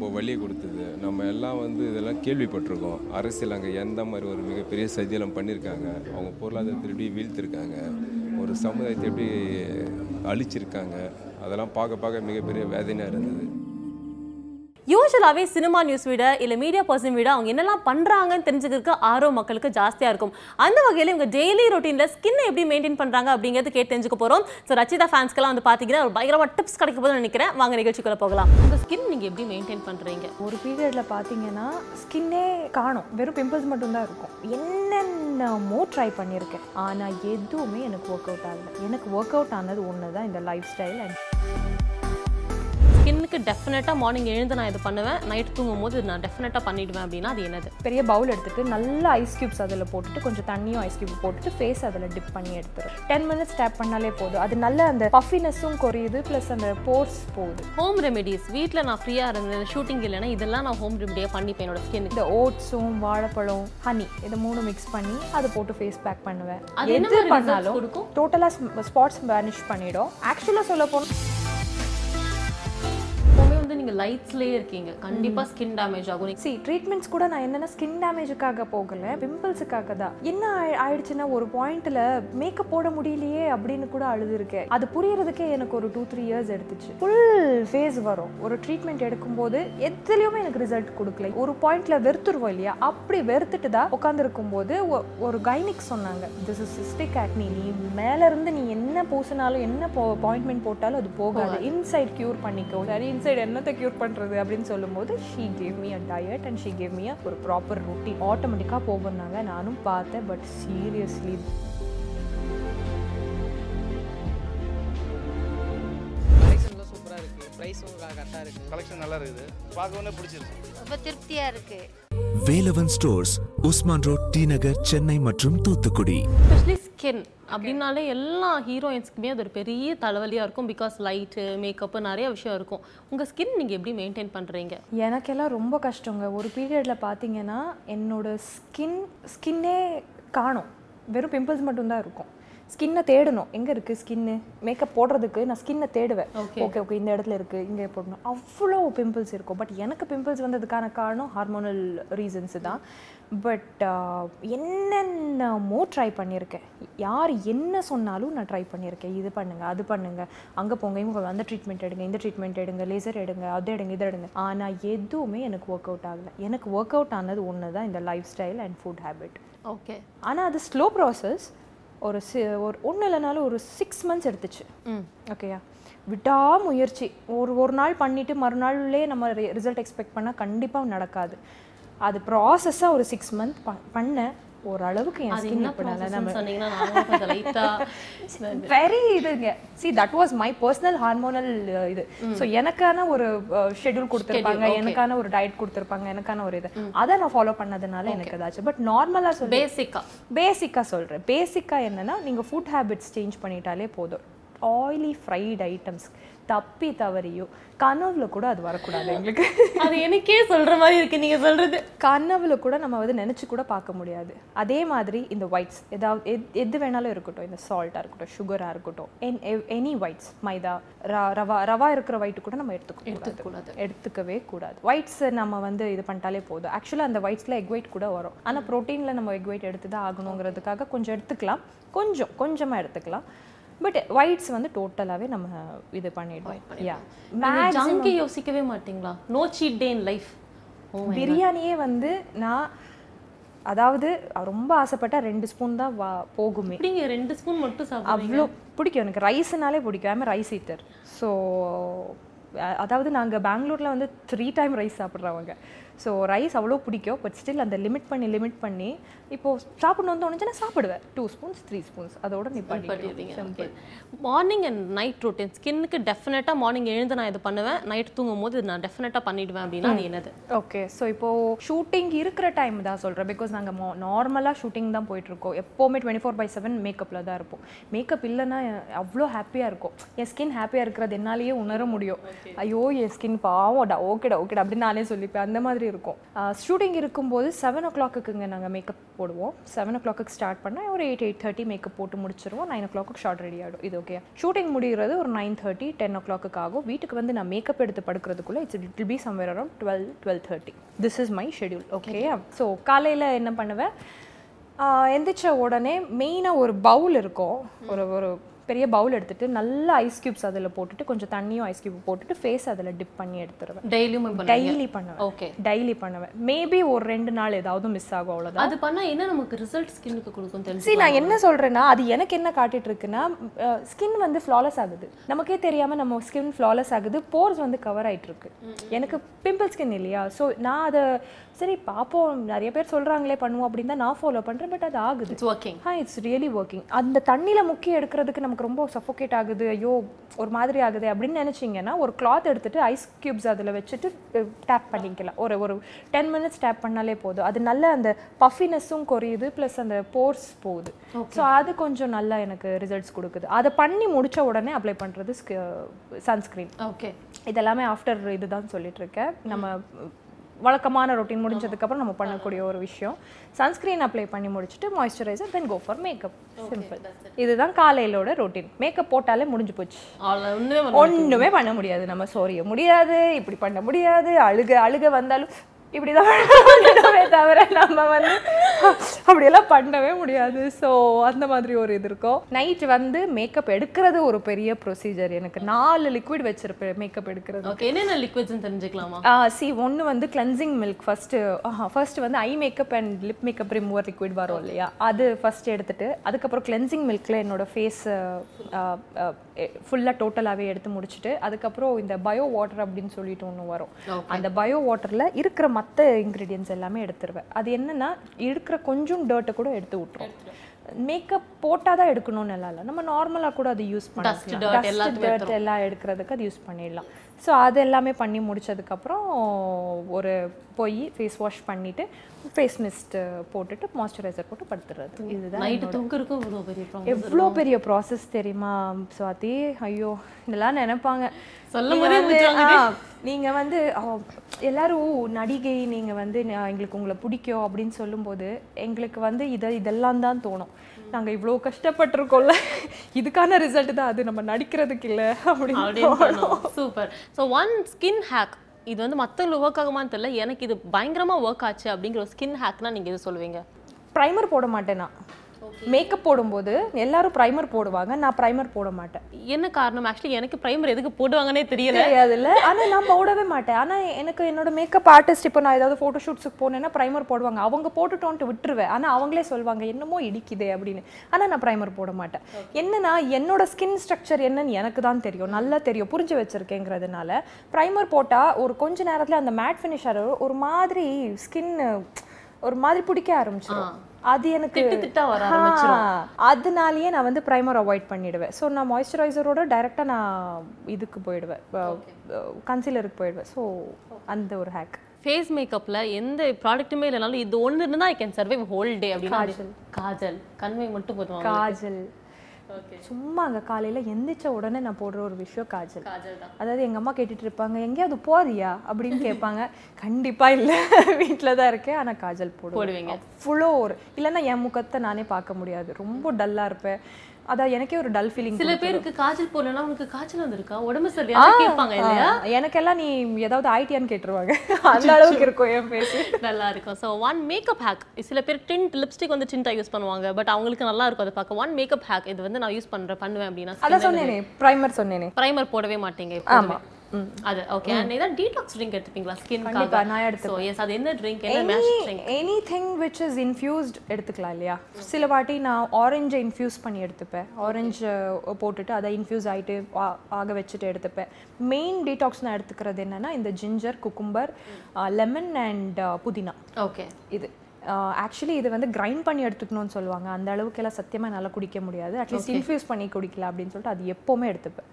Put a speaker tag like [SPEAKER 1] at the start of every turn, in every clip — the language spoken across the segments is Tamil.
[SPEAKER 1] ரொம்ப வலியை கொடுத்தது. நம்ம எல்லாம் வந்து இதெல்லாம் கேள்விப்பட்டிருக்கோம். அரசியல் அங்கே எந்த மாதிரி ஒரு மிகப்பெரிய சதியெல்லாம் பண்ணியிருக்காங்க அவங்க பொருளாதாரத்தை எப்படி வீழ்த்திருக்காங்க. ஒரு சமுதாயத்தை எப்படி அழிச்சிருக்காங்க. அதெல்லாம் பார்க்க பார்க்க மிகப்பெரிய வேதனையாக இருந்தது.
[SPEAKER 2] யூஸ்வலாகவே சினிமா நியூஸ் விட இல்லை மீடியா பர்சன் விட அவங்க என்னெல்லாம் பண்ணுறாங்கன்னு தெரிஞ்சுக்கிறதுக்கு ஆர்வம் மக்களுக்கு ஜாஸ்தியாக இருக்கும். அந்த வகையில் இவங்க டெய்லி ரொட்டீனில் ஸ்கின்னை எப்படி மெயின்டைன் பண்ணுறாங்க அப்படிங்கிறது கேட்டு தெரிஞ்சுக்க போகிறோம் ஸோ ரச்சிதா ஃபேன்ஸ்க்கெல்லாம் வந்து பார்த்தீங்கன்னா ஒரு பயங்கரமாக டிப்ஸ் கிடைக்க போதுன்னு நினைக்கிறேன். வாங்க நிகழ்ச்சிக்குள்ளே போகலாம். உங்கள் ஸ்கின் நீங்கள் எப்படி மெயின்டைன் பண்ணுறீங்க
[SPEAKER 3] ஒரு பீரியடில் பார்த்தீங்கன்னா ஸ்கின்னே காணும். வெறும் பிம்பிள்ஸ் மட்டும்தான் இருக்கும். என்னென்னமோ ட்ரை பண்ணியிருக்கேன். ஆனால் எதுவுமே எனக்கு ஒர்க் அவுட் ஆகலை. எனக்கு ஒர்க் அவுட் ஆனது ஒன்று தான் இந்த லைஃப் ஸ்டைல் அண்ட்
[SPEAKER 2] ஸ்கின்னுக்கு டெஃபினட்டாக மார்னிங் எழுந்து நான் இது பண்ணுவேன். நைட் தூங்கும் போது நான் டெஃபினட்டாக பண்ணிடுவேன் அப்படின்னா அது என்னது?
[SPEAKER 3] பெரிய பவுல் எடுத்துட்டு நல்ல ஐஸ் க்யூப்ஸ் அதில் போட்டுட்டு கொஞ்சம் தண்ணியும் ஐஸ் க்யூப் போட்டுட்டு ஃபேஸ் அதில் டிப் பண்ணி எடுத்துரும் டென் மினிட்ஸ் டேப் பண்ணாலே போதும். அது நல்ல அந்த பஃபினஸும் குறையுது ப்ளஸ் அந்த போர்ஸ் போகுது.
[SPEAKER 2] ஹோம் ரெமெடிஸ் வீட்டில் நான் ஃப்ரீயாக இருந்தேன் ஷூட்டிங் இல்லைன்னா இதெல்லாம் நான் ஹோம் ரெமெடியாக பண்ணிப்பேன் என்னோட ஸ்கின்னுக்கு
[SPEAKER 3] இந்த ஓட்ஸும் வாழைப்பழம் ஹனி இது மூணு மிக்ஸ் பண்ணி அதை போட்டு ஃபேஸ் பேக் பண்ணுவேன்.
[SPEAKER 2] அது
[SPEAKER 3] எது பண்ணாலும்? டோட்டலாக ஸ்பாட்ஸ் பேனிஷ் பண்ணிடும். ஆக்சுவலாக சொல்ல போனால்
[SPEAKER 2] நீங்கள் லைட்ஸ்லேயே இருக்கீங்க. கண்டிப்பாக ஸ்கின் டேமேஜ் ஆகும்.
[SPEAKER 3] சி ட்ரீட்மெண்ட்ஸ் கூட நான் என்னென்ன ஸ்கின் டேமேஜுக்காக போகல பிம்பிள்ஸுக்காக தான். என்ன ஆயி- ஆயிடுச்சுன்னா ஒரு பாயிண்ட்ல மேக்கப் போட முடியலையே அப்படின்னு கூட அழுதுருக்கேன். அது புரியறதுக்கே எனக்கு ஒரு டூ த்ரீ இயர்ஸ் எடுத்துச்சு. ஃபுல் ஃபேஸ் வரும். ஒரு ட்ரீட்மெண்ட் எடுக்கும்போது எதுலேயுமே எனக்கு ரிசல்ட் கொடுக்கல. ஒரு பாயிண்ட்ல வெறுத்துருவோம் இல்லையா? அப்படி வெறுத்துட்டு தான் உட்காந்துருக்கும் போது ஒரு கைனிக் சொன்னாங்க. திஸ் இஸ் சிஸ்டிக் ஆக்னி நீ மேல இருந்து நீ என்ன பூசினாலும் என்ன அப்பாயின்மெண்ட் போட்டாலும் அது போகாது. இன்சைட் கியூர் பண்ணிக்கோ. சரி இன்சைட் என்னத்தை கியூர் பண்றது அப்படின்னு சொல்லும்போது she gave me a diet and she gave me ஒரு ப்ராப்பர் ரொட்டீன் ஆட்டோமேட்டிக்காக போகுன்னாங்க நானும் பார்த்தேன் பட் சீரியஸ்லி
[SPEAKER 4] கலெக்ஷன்லாம் சூப்பராக இருக்குது ப்ரைஸும் கரெக்டாக இருக்குது
[SPEAKER 5] கலெக்ஷன் நல்லா இருக்குது. பார்க்கவே பிடிச்சிருக்கு
[SPEAKER 6] ரொம்ப திருப்தியா இருக்கு.
[SPEAKER 7] Velavan stores Usman road T Nagar Chennai மற்றும் தூத்துக்குடி.
[SPEAKER 2] ஸ்கின் அப்படின்னாலே எல்லா ஹீரோயின்ஸ்க்குமே அது ஒரு பெரிய தலைவலியாக இருக்கும். பிகாஸ் லைட்டு மேக்கப்பு நிறைய விஷயம் இருக்கும். உங்கள் ஸ்கின் நீங்கள் எப்படி மெயின்டைன் பண்ணுறீங்க
[SPEAKER 3] எனக்கெல்லாம் ரொம்ப கஷ்டங்க. ஒரு பீரியடில் பார்த்தீங்கன்னா என்னோட ஸ்கின் ஸ்கின்னே காணும். வெறும் பிம்பிள்ஸ் மட்டும்தான் இருக்கும். ஸ்கின்னை தேடணும். எங்கே இருக்குது ஸ்கின்னு மேக்கப் போடுறதுக்கு நான் ஸ்கின்னை தேடுவேன்.
[SPEAKER 2] ஓகே
[SPEAKER 3] ஓகே இந்த இடத்துல இருக்குது இங்கே போடணும். அவ்வளோ பிம்பிள்ஸ் இருக்கும். பட் எனக்கு பிம்பிள்ஸ் வந்ததுக்கான காரணம் ஹார்மோனல் ரீசன்ஸ் தான். பட் என்னென்னமோ ட்ரை பண்ணியிருக்கேன்? யார் என்ன சொன்னாலும் நான் ட்ரை பண்ணியிருக்கேன். இது பண்ணுங்க அது பண்ணுங்க. அங்கே போங்க இவங்க அந்த ட்ரீட்மெண்ட் எடுங்க இந்த ட்ரீட்மெண்ட் எடுங்க லேசர் எடுங்க அது எடுங்க இது எடுங்க. ஆனால் எதுவுமே எனக்கு ஒர்க் அவுட் ஆகலை. எனக்கு ஒர்க் அவுட் ஆனது ஒன்று தான் இந்த lifestyle and food habit
[SPEAKER 2] okay
[SPEAKER 3] ஆனால் அது ஸ்லோ ப்ராசஸ் ஒரு சி ஒரு ஒன்றும் இல்லைனாலும் ஒரு சிக்ஸ் மந்த்ஸ் எடுத்துச்சு.
[SPEAKER 2] ம்.
[SPEAKER 3] ஓகேயா விடாமுயற்சி. ஒரு ஒரு நாள் பண்ணிட்டு மறுநாள்லே நம்ம ரிசல்ட் எக்ஸ்பெக்ட் பண்ணால் கண்டிப்பாக நடக்காது. அது ப்ராசஸாக ஒரு சிக்ஸ் மந்த் பண்ணேன். ஓரளவுக்கு என் ஸ்கின் இப்போ நல்லா நம்ம வெரி இதுங்க. See that was my personal hormonal இது. ஸோ எனக்கான ஒரு ஷெட்யூல் கொடுத்துருப்பாங்க.
[SPEAKER 2] okay.
[SPEAKER 3] எனக்கான ஒரு டயட் கொடுத்துருப்பாங்க. எனக்கான ஒரு இது. அதை நான் ஃபாலோ பண்ணதுனால எனக்கு ஏதாச்சும் பட் நார்மலாக சொல்லி
[SPEAKER 2] பேசிக்காக
[SPEAKER 3] பேசிக்காக சொல்கிறேன் பேசிக்காக என்னன்னா நீங்கள் ஃபுட் ஹேபிட்ஸ் சேஞ்ச் பண்ணிட்டாலே போதும். ஆயிலி ஃப்ரைட் ஐட்டம்ஸ் தப்பி தவறியோ. கனவுல கூட அது வரக்கூடாது எங்களுக்கு.
[SPEAKER 2] அது எனக்கே சொல்கிற மாதிரி இருக்கு. நீங்கள் சொல்கிறது
[SPEAKER 3] கனவுல கூட நம்ம வந்து நினச்சி கூட பார்க்க முடியாது. அதே மாதிரி இந்த ஒயிட்ஸ் ஏதாவது எத்- எது வேணாலும் இருக்கட்டும். இந்த சால்ட்டாக இருக்கட்டும் சுகராக இருக்கட்டும். எனி ஒயிட்ஸ் மைதா ரவா ரவா இருக்கிற ஒயிட் கூட நம்ம எடுத்துக்க
[SPEAKER 2] எடுத்துக்கக்கூடாது.
[SPEAKER 3] எடுத்துக்கவே கூடாது. ஒயிட்ஸ் நம்ம வந்து இது பண்ணிட்டாலே போதும். ஆக்சுவலாக அந்த ஒயிட்ஸில் எக் ஒயிட் கூட வரும். ஆனால் ப்ரோட்டீனில் நம்ம எக் ஒயிட் எடுத்து தான் ஆகணுங்கிறதுக்காக கொஞ்சம் எடுத்துக்கலாம். கொஞ்சம் கொஞ்சமாக எடுத்துக்கலாம். பட் ஒயிட்ஸ் வந்து டோட்டலாகவே நம்ம இது பண்ணிடுவோம். யா
[SPEAKER 2] யோசிக்கவே மாட்டீங்களா? No cheat day in life
[SPEAKER 3] பிரியாணியே வந்து நான் அதாவது ரொம்ப ஆசைப்பட்டா ரெண்டு ஸ்பூன் தான் வா போகுமே.
[SPEAKER 2] ரெண்டு ஸ்பூன் மட்டும்
[SPEAKER 3] அவ்வளோ பிடிக்கும். எனக்கு ரைஸ்னாலே பிடிக்கும். ஐம் ரைஸ் ஈட்டர் ஸோ அதாவது நாங்கள் பெங்களூரில் வந்து த்ரீ டைம் ரைஸ் சாப்பிட்றவங்க. ஸோ ரைஸ் அவ்வளோ பிடிக்கும் பட் ஸ்டில் அந்த லிமிட் பண்ணி லிமிட் பண்ணி இப்போ சாப்பிடணும்னு தோணுச்சுன்னா சாப்பிடுவேன். டூ ஸ்பூன்ஸ் த்ரீ ஸ்பூன்ஸ் அதோட நிப்பாட்டிடுவீங்க
[SPEAKER 2] மார்னிங் அண்ட் நைட் ரொட்டீன் ஸ்கின்னுக்கு டெஃபினட்டாக மார்னிங் எழுந்து நான் இது பண்ணுவேன். நைட் தூங்கும் போது நான் டெஃபினட்டாக பண்ணிடுவேன் அப்படின்னா அது என்னது?
[SPEAKER 3] ஓகே ஸோ இப்போது ஷூட்டிங் இருக்கிற டைம் தான் சொல்கிறேன் பிகாஸ் நாங்கள் மோ நார்மலாக ஷூட்டிங் தான் போயிட்டுருக்கோம். எப்போவுமே டுவெண்ட்டி ஃபோர் பை செவன் மேக்கப்பில் தான் இருப்போம். மேக்கப் இல்லைன்னா அவ்வளோ ஹாப்பியாக இருக்கும். என் ஸ்கின் ஹாப்பியாக இருக்கிறது என்னாலேயே உணர முடியும். ஐயோ என் ஸ்கின் பாவம்டா ஓகேடா ஓகேடா அப்படின்னு நானே சொல்லிப்பேன். அந்த மாதிரி இருக்கும். ஷூட்டிங் இருக்கும்போது செவன் ஓ கிளாக்குங்க நாங்கள் மேக்கப் போடுவோம். செவன் ஓ கிளாக்கு ஸ்டார்ட் பண்ணால் ஒரு எயிட் எயிட் தேர்ட்டி மேக்கப் போட்டு முடிச்சிருவோம். Nine o'clock shot ready ஆகிடும் இது ஓகே ஷூட்டிங் முடிகிறது ஒரு nine thirty ten o'clock ஆகும். வீட்டுக்கு வந்து நான் மேக்கப் எடுத்து படுக்கிறதுக்குள்ளே it's it be somewhere around twelve twelve thirty this is my schedule okay so காலையில் என்ன பண்ணுவேன்? எந்திரிச்ச உடனே மெயினாக ஒரு பவுல் இருக்கும். ஒரு ஒரு பெரிய பவுல் எடுத்துட்டு நல்ல ஐஸ் கியூப்ஸ் அதில் போட்டுட்டு கொஞ்சம் தண்ணியும் ஐஸ் கியூப் போட்டுட்டு ஃபேஸ் அதில் டிப் பண்ணி எடுத்துருவேன்.
[SPEAKER 2] டெய்லியும்
[SPEAKER 3] டெய்லி பண்ணுவேன்.
[SPEAKER 2] ஓகே
[SPEAKER 3] டெய்லி பண்ணுவேன். மேபி ஒரு ரெண்டு நாள் ஏதாவது மிஸ் ஆகும் அவ்வளோதான்
[SPEAKER 2] அது பண்ணா என்ன நமக்கு ரிசல்ட் ஸ்கின்னுக்கு கொடுக்கும் தெரிஞ்சு
[SPEAKER 3] நான் என்ன சொல்றேன்னா அது எனக்கு என்ன காட்டிட்டு இருக்குன்னா ஸ்கின் வந்து ஃப்ளாலஸ் ஆகுது. நமக்கே தெரியாம நம்ம ஸ்கின் ஃப்ளாலஸ் ஆகுது. போர்ஸ் வந்து கவர் ஆயிட்டு இருக்கு. எனக்கு பிம்பிள் ஸ்கின் இல்லையா? ஸோ நான் அதை சரி பார்ப்போம். நிறைய பேர் சொல்றாங்களே பண்ணுவோம் அப்படின்னு தான் நான் ஃபாலோ பண்றேன். பட் அது ஆகுது.
[SPEAKER 2] It's working
[SPEAKER 3] ah it's really working அந்த தண்ணியில் முக்கி எடுக்கிறதுக்கு நமக்கு ரொம்ப சஃபோகேட் ஆகுது ஐயோ ஒரு மாதிரி ஆகுது அப்படின்னு நினச்சிங்கன்னா ஒரு கிளாத் எடுத்துட்டு ஐஸ் கியூப்ஸ் அதில் வச்சுட்டு டேப் பண்ணிக்கலாம். ஒரு ஒரு டென் மினிட்ஸ் டேப் பண்ணாலே போதும். அது நல்ல அந்த பஃபினஸும் குறையுது ப்ளஸ் அந்த போர்ஸ் போகுது. ஸோ அது கொஞ்சம் நல்லா எனக்கு ரிசல்ட்ஸ் கொடுக்குது. அதை பண்ணி முடிச்ச உடனே அப்ளை பண்ணுறது சன்ஸ்க்ரீன்
[SPEAKER 2] ஓகே
[SPEAKER 3] இதெல்லாமே ஆஃப்டர் இதுதான் சொல்லிட்டு இருக்கேன். நம்ம வழக்கமான ரொட்டீன் முடிஞ்சதுக்கப்புறம் நம்ம பண்ணக்கூடிய ஒரு விஷயம். சன்ஸ்க்ரீன் அப்ளை பண்ணி முடிச்சுட்டு moisturiser then go for makeup simple இதுதான் காலையிலோட ரொட்டீன் மேக்கப் போட்டாலே முடிஞ்சு போச்சு.
[SPEAKER 2] ஒண்ணுமே பண்ண
[SPEAKER 3] முடியாது. நம்ம சோரிய முடியாது இப்படி பண்ண முடியாது அழுக அழுக வந்தாலும் இப்படிதான் பண்ணணுமே தவிர நம்ம வந்து அப்படியெல்லாம் பண்ணவே முடியாது. ஸோ அந்த மாதிரி ஒரு இது இருக்கும். நைட் வந்து மேக்கப் எடுக்கிறது ஒரு பெரிய ப்ரொசீஜர் எனக்கு. நாலு லிக்விட் வச்சிருப்பேன் மேக்கப் எடுக்கிறது.
[SPEAKER 2] ஓகே என்னென்ன லிக்விட்ஸ் தெரிஞ்சுக்கலாமா?
[SPEAKER 3] சி ஒன்று வந்து கிளென்சிங் மில்க் ஃபஸ்ட்டு ஃபர்ஸ்ட் வந்து eye makeup and lip makeup remover liquid வரும் இல்லையா? அது ஃபர்ஸ்ட் எடுத்துட்டு அதுக்கப்புறம் கிளென்சிங் மில்கில் என்னோட ஃபேஸ் ஃபுல்லாக டோட்டலாகவே எடுத்து முடிச்சுட்டு அதுக்கப்புறம் இந்த பயோ வாட்டர் அப்படின்னு சொல்லிட்டு ஒன்று வரும். அந்த பயோ வாட்டரில் இருக்கிற மற்ற இன்க்ரீடியன்ஸ் எல்லாமே எடுத்துருவேன். அது என்னன்னா இருக்கிற கொஞ்சம் டர்ட்டை கூட எடுத்து விட்டுரும். மேக்கப் போட்டால் தான் எடுக்கணும்னு எல்லாம் இல்லை. நம்ம நார்மலாக கூட அது யூஸ் Dust,
[SPEAKER 2] எல்லாத்தையுமே
[SPEAKER 3] dirt எல்லாம் எடுக்கிறதுக்கு அது யூஸ் பண்ணிடலாம். ஸோ அது எல்லாமே பண்ணி முடிச்சதுக்கப்புறம் ஒரு போய் ஃபேஸ் வாஷ் பண்ணிட்டு ஃபேஸ் மிஸ்ட் போட்டுட்டு மாய்ஸ்சரைசர் போட்டு படுத்துறது. இதுதான்
[SPEAKER 2] நைட்டு தூங்குறதுக்கும் இவ்வளோ பெரிய
[SPEAKER 3] எவ்வளோ பெரிய ப்ராசஸ் தெரியுமா சுவாதி? ஐயோ இதெல்லாம் நினைப்பாங்க.
[SPEAKER 2] சொல்லும் போதே
[SPEAKER 3] வந்து, ஆ, நீங்க வந்து எல்லாரும் நடிகை நீங்க வந்து எங்களுக்கு உங்களை பிடிக்கும் அப்படின்னு சொல்லும்போது எங்களுக்கு வந்து இதை இதெல்லாம் தான் தோணும். நாங்க இவ்வளோ கஷ்டப்பட்டிருக்கோம்ல. இதுக்கான ரிசல்ட் தான் அது. நம்ம நடிக்கிறதுக்கு இல்லை
[SPEAKER 2] அப்படின்னு super so one skin hack இது வந்து மற்றவங்களுக்கு ஒர்க் ஆகுமான்னு தெரியல. எனக்கு இது பயங்கரமா ஒர்க் ஆச்சு அப்படிங்கிற ஒரு ஸ்கின் ஹேக்னா நீங்க எது சொல்லுவீங்க?
[SPEAKER 3] ப்ரைமர் போட மாட்டேன். நான் மேக்கப் போடும்போது எல்லாரும் ப்ரைமர் போடுவாங்க. நான் ப்ரைமர் போட மாட்டேன்.
[SPEAKER 2] என்ன காரணம்? ஆக்சுவலி எனக்கு பிரைமர் எதுக்கு போடுவாங்கன்னே தெரியல.
[SPEAKER 3] தெரியாதுல்ல. ஆனா நான் போடவே மாட்டேன். ஆனா எனக்கு என்னோட மேக்கப் ஆர்டிஸ்ட் இப்போ நான் ஏதாவது ஃபோட்டோ ஷூட்ஸுக்கு போனேன்னா ப்ரைமர் போடுவாங்க. அவங்க போட்டுட்டோன்ட்டு விட்டுருவேன். ஆனா அவங்களே சொல்லுவாங்க என்னமோ இடிக்குதே அப்படின்னு. ஆனா நான் ப்ரைமர் போட மாட்டேன். என்னன்னா என்னோட ஸ்கின் ஸ்ட்ரக்சர் என்னன்னு எனக்கு தான் தெரியும். நல்லா தெரியும். புரிஞ்சு வச்சிருக்கேங்கிறதுனால ப்ரைமர் போட்டா ஒரு கொஞ்ச நேரத்துல அந்த மேட் ஃபினிஷர் ஒரு மாதிரி ஸ்கின் ஒரு மாதிரி பிடிக்க ஆரம்பிச்சிடும் அது எனக்கு
[SPEAKER 2] வர
[SPEAKER 3] அதனாலயே நான் வந்து ப்ரைமர் அவாய்ட் பண்ணிடுவேன். ஸோ நான் மாய்ஸ்சரைசரோட டைரெக்டாக நான் இதுக்கு போயிடுவேன். கன்சீலருக்கு போயிடுவேன். ஸோ அந்த ஒரு ஹேக்
[SPEAKER 2] ஃபேஸ் மேக்கப்ல எந்த ப்ராடக்ட்டுமே இல்லைனாலும் இது ஒன்று இருந்தால் I can survive whole day அப்படின்னா அது காஜல். கண்மை மட்டும் போதும்
[SPEAKER 3] காஜல். சும்மா அங்கே காலையில் எந்திரிச்ச உடனே நான் போடுற ஒரு விஷயம் காஜல். அதாவது எங்கள் அம்மா கேட்டுட்டு இருப்பாங்க எங்கேயாவது போறியா? அப்படின்னு கேட்பாங்க. கண்டிப்பாக இல்லை. வீட்டில் தான் இருக்கேன் ஆனால் காஜல் போடுவேன்.
[SPEAKER 2] போடுவீங்க.
[SPEAKER 3] அவ்வளோ ஒரு இல்லைன்னா என் முகத்தை நானே பார்க்க முடியாது. ரொம்ப டல்லாக இருப்பேன். அதான் எனக்கே ஒரு டல் ஃபீலிங்
[SPEAKER 2] சில பேருக்கு காஜல் போடலன்னா உனக்கு காய்ச்சல் வந்திருக்கா? உடம்பு சரியா கேட்பாங்க இல்லையா?
[SPEAKER 3] எனக்கெல்லாம் நீ ஏதாவது ஆயிட்டியான்னு கேட்டுருவாங்க. அந்த அளவுக்கு இருக்கும் என் ஃபேஸ்
[SPEAKER 2] நல்லா இருக்கும். ஸோ ஒன் மேக்கப் ஹேக் சில பேர் டிண்ட் லிப்ஸ்டிக் வந்து டிண்டா யூஸ் பண்ணுவாங்க. பட் அவங்களுக்கு நல்லா இருக்கும் அதை பார்க்க. ஒன் மேக்கப் ஹேக் இது வந்து நான் யூஸ் பண்றேன் பண்ணுவேன் அப்படின்னா
[SPEAKER 3] அதான் சொன்னேனே ப்ரைமர் சொன்னேனே.
[SPEAKER 2] ப்ரைமர் போடவே மாட்டீங்க
[SPEAKER 3] ஆமா.
[SPEAKER 2] அது ஓகே அண்ட் ஏதாவது டீடாக்ஸ் ட்ரிங்க் எடுத்துப்பீங்களா?
[SPEAKER 3] கண்டிப்பா,
[SPEAKER 2] ஸ்கின்காக
[SPEAKER 3] நான் எடுத்துப்பேன்.
[SPEAKER 2] எஸ் அது என்ன ட்ரிங்க் என்ன mash drink
[SPEAKER 3] anything which is infused எடுத்துக்கலாம் இல்லையா? சில வாட்டி நான் ஆரஞ்சை இன்ஃபியூஸ் பண்ணி எடுத்துப்பேன். ஆரஞ்சு போட்டுட்டு அதை இன்ஃபியூஸ் ஆகிட்டு ஆக வச்சுட்டு எடுத்துப்பேன். மெயின் டீடாக்ஸ் நான் எடுத்துக்கிறது என்னன்னா இந்த ஜிஞ்சர் குக்கும்பர் லெமன் அண்ட் புதினா.
[SPEAKER 2] ஓகே
[SPEAKER 3] இது ஆக்சுவலி இது வந்து கிரைண்ட் பண்ணி எடுத்துக்கணும்னு சொல்லுவாங்க. அந்த அளவுக்கு எல்லாம் சத்தியமாக என்னால் குடிக்க முடியாது. அட்லீஸ்ட் இன்ஃபியூஸ் பண்ணி குடிக்கலாம் அப்படின்னு சொல்லிட்டு அது எப்போவுமே எடுத்துப்பேன்.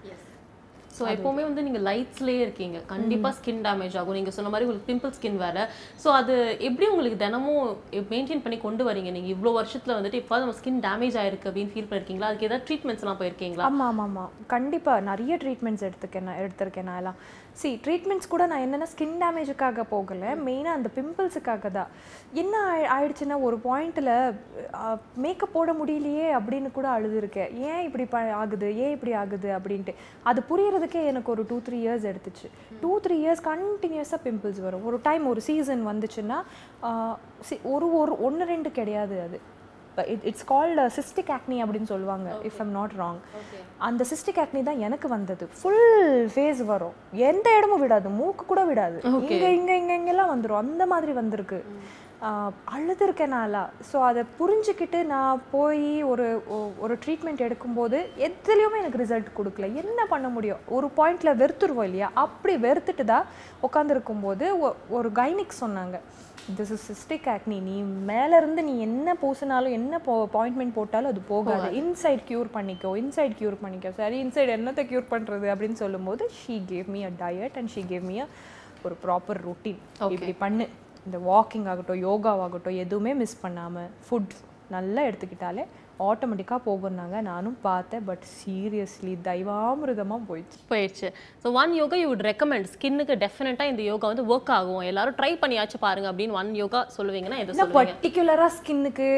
[SPEAKER 2] ஸோ எப்போவுமே வந்து நீங்கள் லைட்ஸ்லேயே இருக்கீங்க. கண்டிப்பாக ஸ்கின் டேமேஜ் ஆகும். நீங்கள் சொன்ன மாதிரி உங்களுக்கு பிம்பிள் ஸ்கின் வேறு. ஸோ அது எப்படி உங்களுக்கு தினமும் மெயின்டைன் பண்ணி கொண்டு வரீங்க? நீங்கள் இவ்வளோ வருஷத்தில் வந்துட்டு இப்போ நம்ம ஸ்கின் டேமேஜ் ஆயிருக்கு அப்படின்னு ஃபீல் பண்ணிருக்கீங்களா? அதுக்கு ஏதாவது ட்ரீட்மெண்ட்ஸ்லாம் போயிருக்கீங்களா?
[SPEAKER 3] ஆமாம் ஆமாம் ஆமாம் கண்டிப்பாக நிறைய ட்ரீட்மெண்ட்ஸ் எடுத்துக்கேன் எடுத்திருக்கேன் நான் எல்லாம். சி ட்ரீட்மெண்ட்ஸ் கூட நான் என்னென்ன ஸ்கின் டேமேஜுக்காக போகலை. மெயினாக அந்த பிம்பிள்ஸுக்காக தான். என்ன ஆயி- ஆயிடுச்சுன்னா ஒரு பாயிண்ட்டில் மேக்கப் போட முடியலையே அப்படின்னு கூட அழுதுருக்கேன் ஏன் இப்படி ப ஆகுது? ஏன் இப்படி ஆகுது? அப்படின்ட்டு. அது புரியறதுக்கே எனக்கு ஒரு டூ த்ரீ இயர்ஸ் எடுத்துச்சு. டூ த்ரீ இயர்ஸ் கண்டினியூஸாக பிம்பிள்ஸ் வரும். ஒரு டைம் ஒரு சீசன் வந்துச்சுன்னா சி- ஒரு ஒரு ஒன்று ரெண்டு கிடையாது அது. இட்ஸ் கால்டு சிஸ்டிக் ஆக்னி அப்படின்னு சொல்லுவாங்க இஃப் ஐம் நாட் ராங் அந்த சிஸ்டிக் ஆக்னி தான் எனக்கு வந்தது. ஃபுல் ஃபேஸ் வரும். எந்த இடமும் விடாது. மூக்கு கூட விடாது. இங்க இங்க இங்க இங்கெல்லாம் வந்துடும் அந்த மாதிரி வந்திருக்கு. ஆஹ் அழுதுருக்கேன் நாளா ஸோ அதை புரிஞ்சுக்கிட்டு நான் போய் ஒரு ஒரு ட்ரீட்மெண்ட் எடுக்கும்போது எதுலேயுமே எனக்கு ரிசல்ட் கொடுக்கல. என்ன பண்ண முடியும்? ஒரு பாயிண்ட்ல வெறுத்துருவோம் இல்லையா? அப்படி வெறுத்துட்டு தான் உட்காந்துருக்கும் போது ஒரு கைனிக் சொன்னாங்க. திஸ் இஸ் சிஸ்டிக் ஆக்னி நீ மேல இருந்து நீ என்ன பூசினாலும் என்ன அப்பாயின்மெண்ட் போட்டாலும் அது போகாது. இன்சைட் க்யூர் பண்ணிக்கோ. இன்சைட் க்யூர் பண்ணிக்கோ. சரி இன்சைட் என்னத்தை க்யூர் பண்றது? அப்படின்னு சொல்லும்போது she gave me a diet and she gave me a ஒரு ப்ராப்பர் ரொட்டீன் இப்படி பண்ணு. இந்த வாக்கிங் ஆகட்டும் யோகாவாகட்டும் எதுவுமே மிஸ் பண்ணாமல் ஃபுட் நல்லா எடுத்துக்கிட்டாலே ஆட்டோமேட்டிக்காக போகுன்னாங்க நானும் பார்த்தேன். பட் சீரியஸ்லி தெய்வாமிருதமாக போயிடுச்சு.
[SPEAKER 2] போயிடுச்சு. So one yoga you would recommend ஸ்கின்னுக்கு டெஃபினட்டாக இந்த யோகா வந்து ஒர்க் ஆகும். எல்லாரும் ட்ரை பண்ணியாச்சும் பாருங்க அப்படின்னு ஒன் யோகா சொல்லுவீங்கன்னா எது
[SPEAKER 3] என்ன
[SPEAKER 2] சொல்லுவீங்க?
[SPEAKER 3] பர்டிகுலரா ஸ்கின்னுக்கு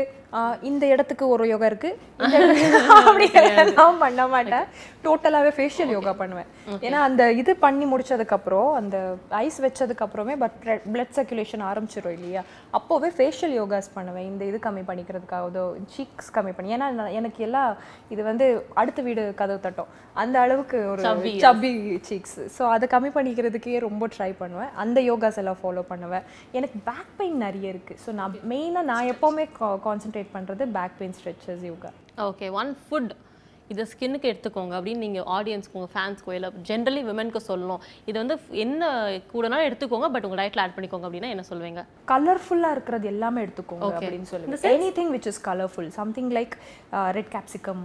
[SPEAKER 3] இந்த இடத்துக்கு ஒரு யோகா இருக்கு? அப்படி எல்லாம் பண்ண மாட்டேன். டோட்டலாவே ஃபேஷியல் யோகா பண்ணுவேன். ஏன்னா அந்த இது பண்ணி முடிச்சதுக்கு அப்புறம் அந்த ஐஸ் வச்சதுக்கு அப்புறமே பட் பிளட் சர்க்குலேஷன் ஆரம்பிச்சிடும் இல்லையா? அப்போவே ஃபேஷியல் யோகாஸ் பண்ணுவேன். இந்த இது கம்மி பண்ணிக்கிறதுக்காகதோ சீக்ஸ் கம்மி பண்ணி ஏன்னா எனக்கு எல்லாம் இது வந்து அடுத்த வீடு கதவு தட்டும். அந்த அளவுக்கு ஒரு. சப்பி சீக்ஸ் ஸோ அதை கம்மி பண்ணிக்கிறதுக்கே ரொம்ப ட்ரை பண்ணுவேன். அந்த யோகாஸ் எல்லாம் ஃபாலோ பண்ணுவேன். எனக்கு பேக் பெயின் நிறைய இருக்குது ஸோ நான் மெயினாக நான் எப்போவுமே கான்சென்ட்ரேட் பண்ணுறது back pain stretches yoga
[SPEAKER 2] okay one food இதை ஸ்கின்னுக்கு எடுத்துக்கோங்க அப்படின்னு நீங்கள் ஆடியன்ஸ்க்கு உங்கள் ஃபேன்ஸ்க்கோ இல்லை ஜென்ரலி விமனுக்கு சொல்லணும். இது வந்து என்ன கூடனாலும் எடுத்துக்கோங்க பட் உங்கள் டயட்டில் ஆட் பண்ணிக்கோங்க அப்படின்னா என்ன சொல்லுவீங்க
[SPEAKER 3] கலர்ஃபுல்லாக இருக்கிறது எல்லாமே எடுத்துக்கோங்க. அப்படின்னு சொல்லுவேன் anything which is colourful something like red capsicum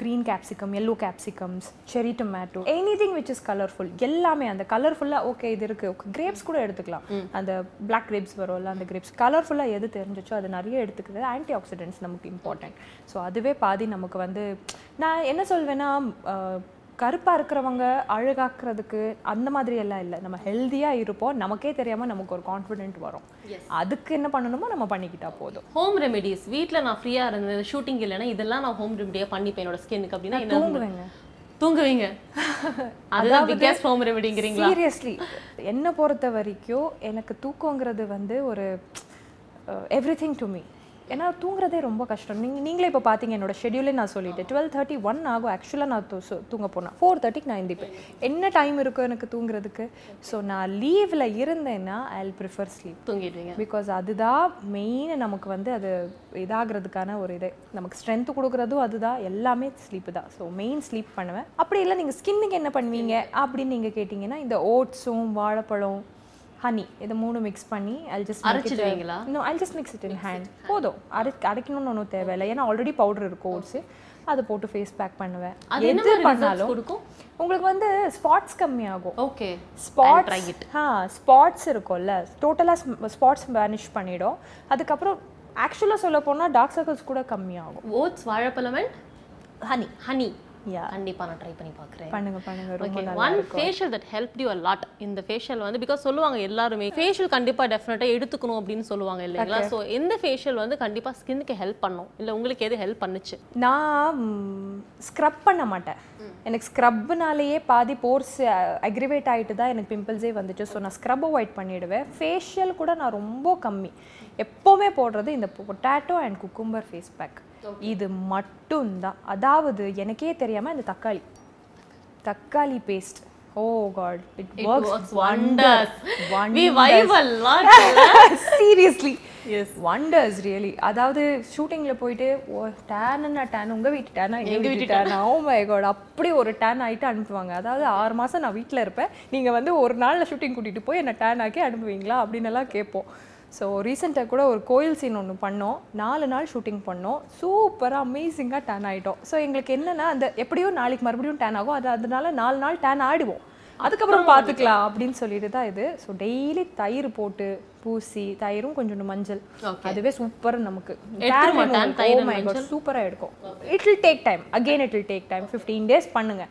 [SPEAKER 3] green capsicum yellow capsicums cherry tomato anything which is colourful எல்லாமே அந்த கலர்ஃபுல்லாக ஓகே இது இருக்கு. கிரேப்ஸ் கூட எடுத்துக்கலாம். அந்த பிளாக் கிரேப்ஸ் வரும்ல அந்த கிரேப்ஸ் கலர்ஃபுல்லாக எது தெரிஞ்சிச்சோ அது நிறைய எடுத்துக்கிறது ஆன்டி ஆக்சிடென்ட்ஸ் நமக்கு இம்பார்ட்டன்ட் ஸோ அதுவே பாதி நமக்கு வந்து நான் என்ன சொல்வேன்னா அஹ், கருப்பாக இருக்கிறவங்க அழகாக்குறதுக்கு அந்த மாதிரி எல்லாம் இல்லை. நம்ம ஹெல்த்தியாக இருப்போம். நமக்கே தெரியாமல் நமக்கு ஒரு கான்ஃபிடென்ட் வரும். அதுக்கு என்ன பண்ணணுமோ நம்ம பண்ணிக்கிட்டா போதும்.
[SPEAKER 2] ஹோம் ரெமெடிஸ் வீட்டில் நான் ஃப்ரீயாக இருந்தது ஷூட்டிங் இல்லைன்னா இதெல்லாம் நான் ஹோம் ரெமெடியாக பண்ணிப்பேன் என்னோட ஸ்கின்னுக்கு அப்படின்னா
[SPEAKER 3] தூங்குவேங்க.
[SPEAKER 2] தூங்குவீங்க. அதுதான் பிக்கஸ்ட் ஹோம் ரெமெடிங்கிறீங்களா
[SPEAKER 3] சீரியஸ்லி என்னை பொறுத்த வரைக்கும் எனக்கு தூக்கங்கிறது வந்து ஒரு எவ்ரி திங் டு மீ ஏன்னா தூங்குறதே ரொம்ப கஷ்டம். நீங்க நீங்களே இப்போ பார்த்தீங்க என்னோட ஷெடியூலே நான் சொல்லிட்டேன். டுவெல் தேர்ட்டி ஒன் ஆகும். ஆக்சுவலாக நான் தூங்க போனேன் ஃபோர் தேர்ட்டிக்கு நான் எந்திப்பேன். என்ன டைம் இருக்கும் எனக்கு தூங்குறதுக்கு? ஸோ நான் லீவில் இருந்தேன்னா ஐ ப்ரிஃபர் ஸ்லீப்
[SPEAKER 2] தூங்கிடுவீங்க.
[SPEAKER 3] பிகாஸ் அதுதான் மெயின் நமக்கு வந்து அது இதாகிறதுக்கான ஒரு இது. நமக்கு ஸ்ட்ரென்த் கொடுக்குறதும் அதுதான். எல்லாமே ஸ்லீப்பு தான். ஸோ மெயின் ஸ்லீப் பண்ணுவேன். அப்படி இல்லை நீங்கள் ஸ்கின்னுக்கு என்ன பண்ணுவீங்க? அப்படின்னு நீங்கள் கேட்டிங்கன்னா இந்த ஓட்ஸும் வாழைப்பழம் ஹனி இது மூணு மிக்ஸ் பண்ணி அல் ஜஸ்ட்
[SPEAKER 2] அரைச்சிடுவீங்களா?
[SPEAKER 3] இன்னும் all just mix it in hand போதும். அரை அரைக்கணும்னு ஒன்றும் தேவையில்லை. ஏன்னா ஆல்ரெடி பவுடர் இருக்கும் ஓட்ஸு அதை போட்டு ஃபேஸ் பேக் பண்ணுவேன். எது பண்ணாலும்
[SPEAKER 2] கொடுக்கும்?
[SPEAKER 3] உங்களுக்கு வந்து ஸ்பாட்ஸ் கம்மியாகும்.
[SPEAKER 2] Okay
[SPEAKER 3] spots. ஆ ஸ்பாட்ஸ் இருக்கும்ல. டோட்டலாக ஸ்பாட்ஸ் பேனிஷ் பண்ணிடும். அதுக்கப்புறம் ஆக்சுவலாக சொல்ல போனால் டார்க் சர்க்கிள்ஸ் கூட கம்மியாகும்.
[SPEAKER 2] ஓட்ஸ் வாழைப்பழம் ஹனி ஹனி கண்டிப்பா நான் ட்ரை பண்ணி பார்க்குறேன்
[SPEAKER 3] பண்ணுங்க பண்ணுங்க.
[SPEAKER 2] Okay one facial that help you a lot இந்த ஃபேஷியல் வந்து பிகாஸ் சொல்லுவாங்க எல்லாருமே ஃபேஷியல் கண்டிப்பா டெஃபினட்டா எடுத்துக்கணும் அப்படின்னு சொல்லுவாங்க இல்லைங்களா? ஸோ எந்த ஃபேஷியல் வந்து கண்டிப்பா ஸ்கின்னுக்கு ஹெல்ப் பண்ணும். இல்ல உங்களுக்கு எது ஹெல்ப் பண்ணுச்சு?
[SPEAKER 3] நான் ஸ்க்ரப் பண்ண மாட்டேன். எனக்கு ஸ்க்ரப்னாலேயே பாதி போர்ஸ் அக்ரிவேட் ஆகிட்டு தான் எனக்கு பிம்பிள்ஸே வந்துச்சு. ஸோ நான் ஸ்க்ரப் அவாய்ட் பண்ணிடுவேன். ஃபேஷியல் கூட நான் ரொம்ப கம்மி. எப்போவுமே போடுறது இந்த potato and cucumber face pack இது மட்டும்தான். அதாவது எனக்கே தெரியாமல் இந்த தக்காளி. தக்காளி paste oh God it works
[SPEAKER 2] wonders. We vibe a lot.
[SPEAKER 3] Seriously
[SPEAKER 2] Yes.
[SPEAKER 3] Wonders really அதாவது ஷூட்டிங்கில் போயிட்டு ஓ டேனுன்னா டேன் உங்கள் வீட்டு டேனா எங்கள் வீட்டு டேனா ஓ மை காட் அப்படி ஒரு டேன் ஆகிட்டு அனுப்புவாங்க. அதாவது ஆறு மாதம் நான் வீட்டில் இருப்பேன். நீங்கள் வந்து ஒரு நாளில் ஷூட்டிங் கூட்டிகிட்டு போய் என்னை டேன் ஆக்கி அனுப்புவீங்களா? அப்படின்னு எல்லாம் கேட்போம். ஸோ ரீசெண்டாக கூட ஒரு கோயில் சீன் ஒன்று பண்ணோம். நாலு நாள் ஷூட்டிங் பண்ணோம். சூப்பராக அமேசிங்காக டேன் ஆகிட்டோம் ஸோ எங்களுக்கு என்னென்னா அந்த எப்படியோ நாளைக்கு மறுபடியும் டேன் ஆகும். அது அதனால நாலு நாள் டேன் ஆடிவோம். அதுக்கப்புறம் பார்த்துக்கலாம் அப்படின்னு சொல்லிட்டு தான் இது. ஸோ டெய்லி தயிர் போட்டு பூசி தயிரும் கொஞ்சோண்டு மஞ்சள். அதுவே சூப்பர் நமக்கு.
[SPEAKER 2] மஞ்சள்?
[SPEAKER 3] சூப்பராக எடுக்கும். It will take time again it will take time fifteen days பண்ணுங்க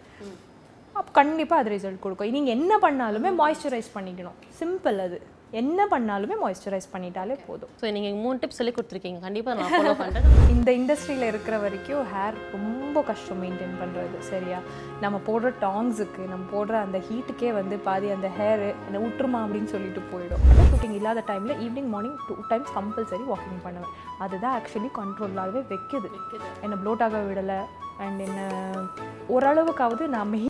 [SPEAKER 3] அப்போ கண்டிப்பாக அது ரிசல்ட் கொடுக்கும். நீங்கள் என்ன பண்ணாலுமே மாய்ஸ்சரைஸ் பண்ணிக்கணும். சிம்பிள் அது. என்ன பண்ணாலுமே மாய்ஸ்சரைஸ் பண்ணிட்டாலே போதும்.
[SPEAKER 2] ஸோ நீங்கள் மூணு டிப்ஸ் சொல்லி கொடுத்துருக்கீங்க. கண்டிப்பாக நான் ஃபாலோ பண்ணுறேன்
[SPEAKER 3] இந்த இண்டஸ்ட்ரியில் இருக்கிற வரைக்கும் ஹேர் ரொம்ப கஷ்டம் மெயின்டைன் பண்ணுறது சரியா? நம்ம போடுற டாங்ஸுக்கு நம்ம போடுற அந்த ஹீட்டுக்கே வந்து பாதி அந்த ஹேரு என்ன விட்டுருமா அப்படின்னு சொல்லிட்டு போயிடும். ஷூட்டிங் இல்லாத டைமில் evening morning two times compulsory walking பண்ணுவேன். அதுதான் ஆக்சுவலி கண்ட்ரோலாகவே வைக்குது. என்னை ப்ளோட் ஆக விடலை. அண்ட் என்ன ஓரளவுக்காவது நான் மெயின்